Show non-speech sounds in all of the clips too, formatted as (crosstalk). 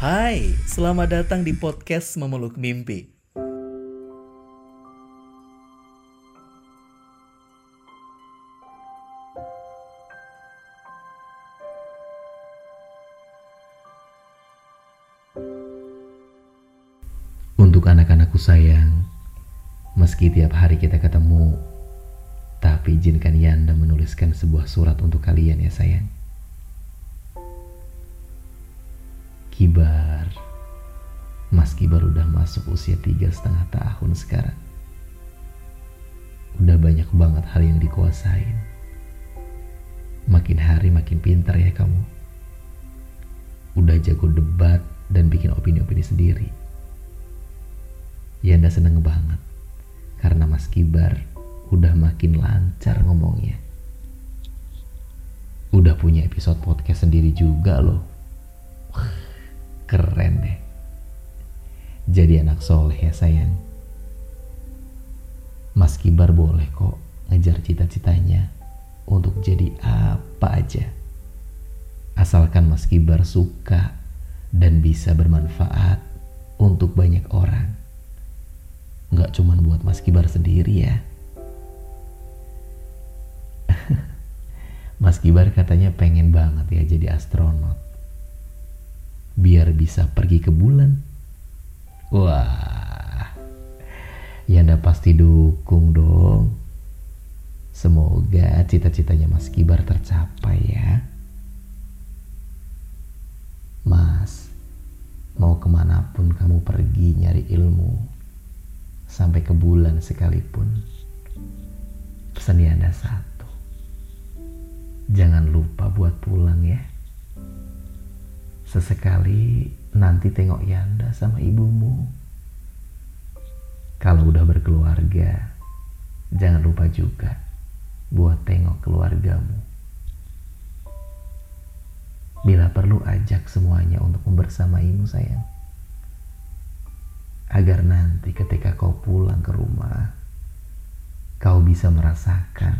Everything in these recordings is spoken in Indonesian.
Hai, selamat datang di podcast Memeluk Mimpi. Untuk anak-anakku sayang, meski tiap hari kita ketemu, tapi izinkan Yanda menuliskan sebuah surat untuk kalian ya sayang. Kibar, Mas Kibar udah masuk usia tiga setengah tahun sekarang. Udah banyak banget hal yang dikuasain. Makin hari makin pintar ya kamu. Udah jago debat dan bikin opini-opini sendiri Yanda seneng banget karena Mas Kibar udah makin lancar ngomongnya. Udah punya episode podcast sendiri juga loh. Keren deh. Jadi anak soleh ya sayang. Mas Kibar boleh kok ngejar cita-citanya untuk jadi apa aja. Asalkan Mas Kibar suka dan bisa bermanfaat untuk banyak orang nggak cuman buat Mas Kibar sendiri ya. (laughs) Mas Kibar katanya pengen banget ya jadi astronot. Biar bisa pergi ke bulan. Wah, Yanda pasti dukung dong. Semoga cita-citanya Mas Kibar tercapai ya. Mas, mau ke mana pun kamu pergi nyari ilmu, sampai ke bulan sekalipun. Pesan Yanda satu. Jangan lupa buat pulang ya. Sesekali nanti tengok Yanda sama ibumu. Kalau udah berkeluarga, jangan lupa juga buat tengok keluargamu. Bila perlu ajak semuanya untuk membersamaimu sayang agar nanti ketika kau pulang ke rumah, kau bisa merasakan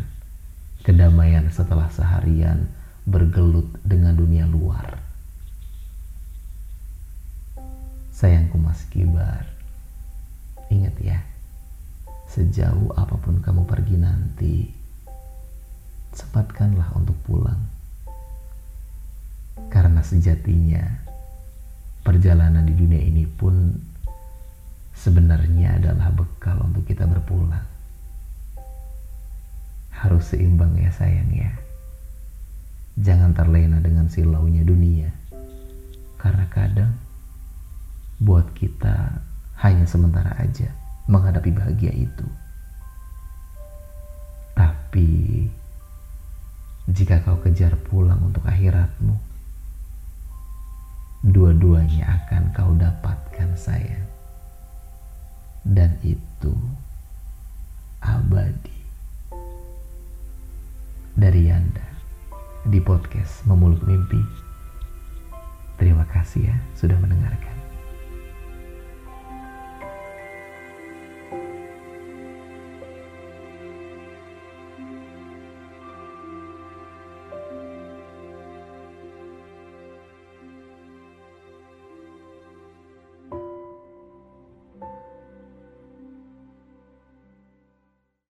kedamaian setelah seharian bergelut dengan dunia luar. Sayangku Mas Kibar, ingat ya, sejauh apa pun kamu pergi nanti, sempatkanlah untuk pulang. Karena sejatinya, perjalanan di dunia ini pun sebenarnya adalah bekal untuk kita berpulang. Harus seimbang ya sayang ya. Jangan terlena dengan silaunya dunia. Karena kadang kita hanya sementara aja menghadapi bahagia itu. Tapi jika kau kejar pulang untuk akhiratmu, dua-duanya akan kau dapatkan sayang dan itu abadi. Dari Yanda di podcast Memuluk Mimpi. Terima kasih ya sudah mendengarkan.